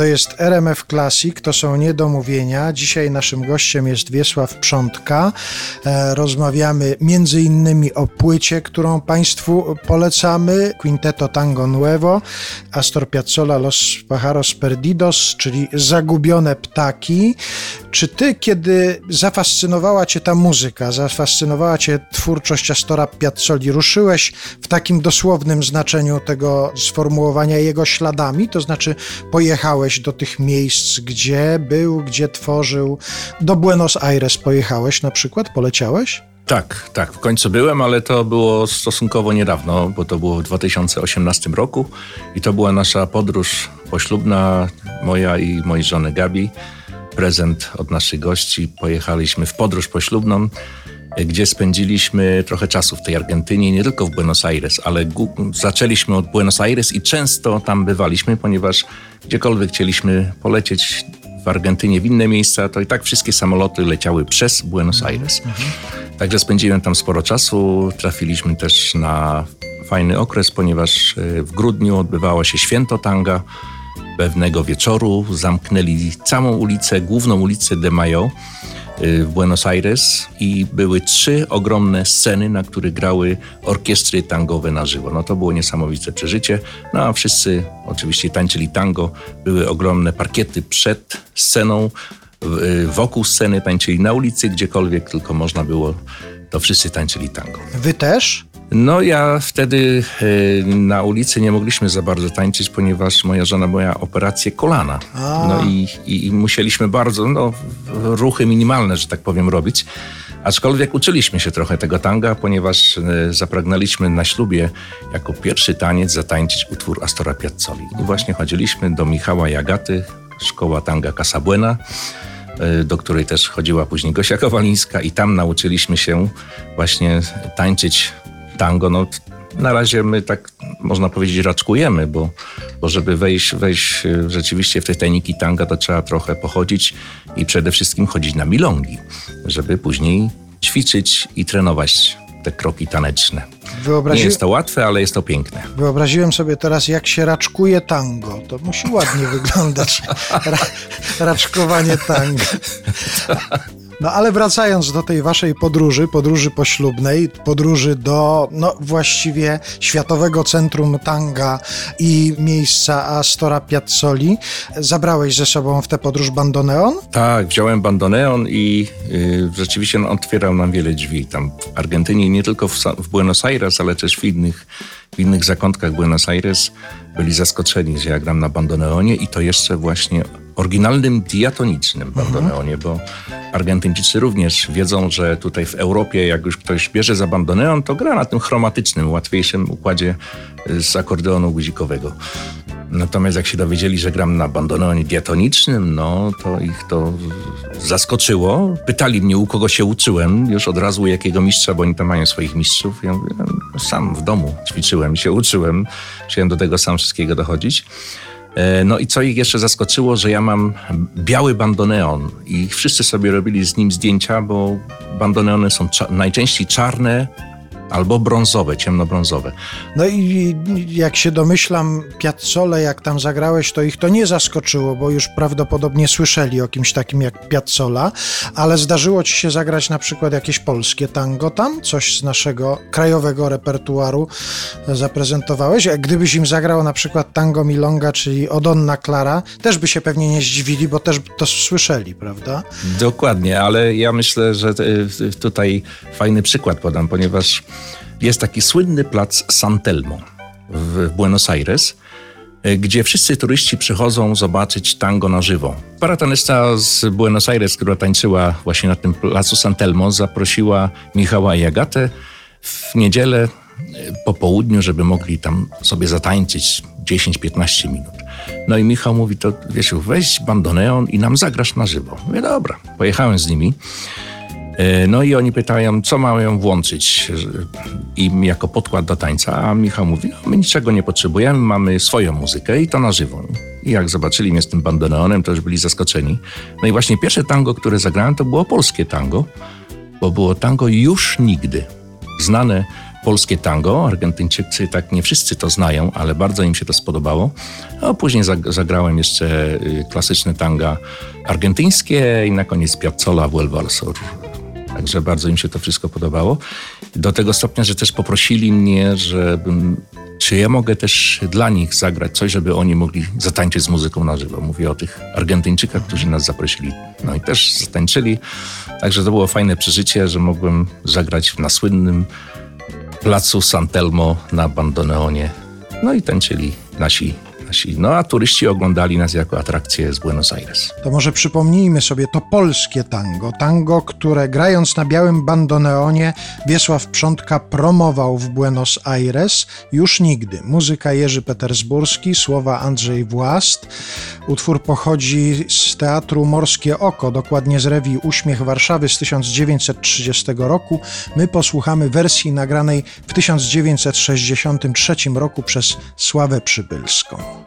To jest RMF Classic, to są niedomówienia. Dzisiaj naszym gościem jest Wiesław Przątka. E, rozmawiamy między innymi o płycie, którą Państwu polecamy. Quinteto Tango Nuevo, Astor Piazzolla Los Pájaros Perdidos, czyli Zagubione Ptaki. Czy ty, kiedy zafascynowała cię ta muzyka, zafascynowała cię twórczość Astora Piazzoli, ruszyłeś w takim dosłownym znaczeniu tego sformułowania jego śladami? To znaczy pojechałeś do tych miejsc, gdzie był, gdzie tworzył. Do Buenos Aires pojechałeś na przykład? Poleciałeś? Tak, tak, w końcu byłem, ale to było stosunkowo niedawno, bo to było w 2018 roku i to była nasza podróż poślubna, moja i mojej żony Gabi prezent od naszych gości. Pojechaliśmy w podróż poślubną, gdzie spędziliśmy trochę czasu w tej Argentynie, nie tylko w Buenos Aires, ale zaczęliśmy od Buenos Aires i często tam bywaliśmy, ponieważ gdziekolwiek chcieliśmy polecieć w Argentynie, w inne miejsca, to i tak wszystkie samoloty leciały przez Buenos Aires. Także spędziłem tam sporo czasu. Trafiliśmy też na fajny okres, ponieważ e, w grudniu odbywało się święto tanga pewnego wieczoru zamknęli całą ulicę, główną ulicę de Mayo w Buenos Aires i były trzy ogromne sceny, na których grały orkiestry tangowe na żywo. No to było niesamowite przeżycie. No a wszyscy oczywiście tańczyli tango. Były ogromne parkiety przed sceną, y, wokół sceny tańczyli na ulicy, gdziekolwiek tylko można było, to wszyscy tańczyli tango. Wy też? No ja wtedy y, na ulicy nie mogliśmy za bardzo tańczyć, ponieważ moja żona miała operację kolana. No i, i, i, musieliśmy bardzo, no, ruchy minimalne, że tak powiem, robić. Aczkolwiek uczyliśmy się trochę tego tanga, ponieważ y, zapragnęliśmy na ślubie jako pierwszy taniec zatańczyć utwór Astora Piazzoli. I właśnie chodziliśmy do Michała Jagaty, szkoła tanga Casabuena do której też chodziła później Gosia Kowalińska i tam nauczyliśmy się właśnie tańczyć tango, no na razie my tak można powiedzieć raczkujemy, bo, bo żeby wejść, wejść e, rzeczywiście w te tajniki tanga, to trzeba trochę pochodzić i przede wszystkim chodzić na milongi, żeby później ćwiczyć i trenować te kroki taneczne. Wyobrazi... Nie jest to łatwe, ale jest to piękne. Wyobraziłem sobie teraz, jak się raczkuje tango. To musi ładnie wyglądać. Ra raczkowanie tango. No ale wracając do tej waszej podróży, podróży poślubnej, podróży do no właściwie światowego centrum tanga i miejsca Astora Piazzoli, zabrałeś ze sobą w tę podróż bandoneon? Tak, wziąłem bandoneon i yy, rzeczywiście on otwierał nam wiele drzwi. Tam w Argentynie, nie tylko w, w Buenos Aires, ale też w innych, w innych zakątkach Buenos Aires byli zaskoczeni, że ja gram na bandoneonie i to jeszcze właśnie oryginalnym diatonicznym bandoneonie, bo Argentyńczycy również wiedzą, że tutaj w Europie, jak już ktoś bierze za bandoneon, to gra na tym chromatycznym, łatwiejszym układzie z akordeonu guzikowego. Natomiast jak się dowiedzieli, że gram na bandoneonie diatonicznym, no to ich to zaskoczyło. Pytali mnie, u kogo się uczyłem, już od razu jakiego mistrza, bo oni tam mają swoich mistrzów. Ja mówię, no, sam w domu ćwiczyłem, się uczyłem, chciałem do tego sam wszystkiego dochodzić. E, no i co ich jeszcze zaskoczyło, że ja mam biały bandoneon i wszyscy sobie robili z nim zdjęcia, bo bandoneony są najczęściej czarne, albo brązowe, ciemnobrązowe. No i jak się domyślam, Piazzole, jak tam zagrałeś, to ich to nie zaskoczyło, bo już prawdopodobnie słyszeli o kimś takim jak Piazzola, ale zdarzyło ci się zagrać na przykład jakieś polskie tango tam? Coś z naszego krajowego repertuaru zaprezentowałeś? A gdybyś im zagrał na przykład tango milonga, czyli Odonna Clara, też by się pewnie nie zdziwili, bo też to słyszeli, prawda? Dokładnie, ale ja myślę, że tutaj fajny przykład podam, ponieważ jest taki słynny plac San Telmo w Buenos Aires, e, gdzie wszyscy turyści przychodzą zobaczyć tango na żywo. Paratonista z Buenos Aires, która tańczyła właśnie na tym placu San Telmo, zaprosiła Michała i Agatę w niedzielę e, po południu, żeby mogli tam sobie zatańczyć 10-15 minut. No i Michał mówi, to wiesz, weź bandoneon i nam zagrasz na żywo. Mówię, dobra. Pojechałem z nimi. E, no i oni pytają, co mają włączyć im jako podkład do tańca, a Michał mówi, no, my niczego nie potrzebujemy, mamy swoją muzykę i to na żywo. I jak zobaczyli mnie z tym bandoneonem, to już byli zaskoczeni. No i właśnie pierwsze tango, które zagrałem, to było polskie tango, bo było tango Już Nigdy, znane polskie tango. Argentyńczycy tak nie wszyscy to znają, ale bardzo im się to spodobało. A później zag- zagrałem jeszcze y, klasyczne tanga argentyńskie i na koniec Piazzolla, Vuelva al Sur. Także bardzo im się to wszystko podobało. Do tego stopnia, że też poprosili mnie, żebym, czy ja mogę też dla nich zagrać coś, żeby oni mogli zatańczyć z muzyką na żywo. Mówię o tych Argentyńczykach, którzy nas zaprosili. No i też zatańczyli. Także to było fajne przeżycie, że mogłem zagrać na słynnym placu San Telmo na Bandoneonie. No i tańczyli nasi, No a turyści oglądali nas jako atrakcję z Buenos Aires. To może przypomnijmy sobie to polskie tango. Tango, które grając na białym bandoneonie Wiesław Przątka promował w Buenos Aires już nigdy. Muzyka Jerzy Petersburski, słowa Andrzej Włast. Utwór pochodzi z teatru Morskie Oko, dokładnie z rewii Uśmiech Warszawy z 1930 roku. My posłuchamy wersji nagranej w 1963 roku przez Sławę Przybylską.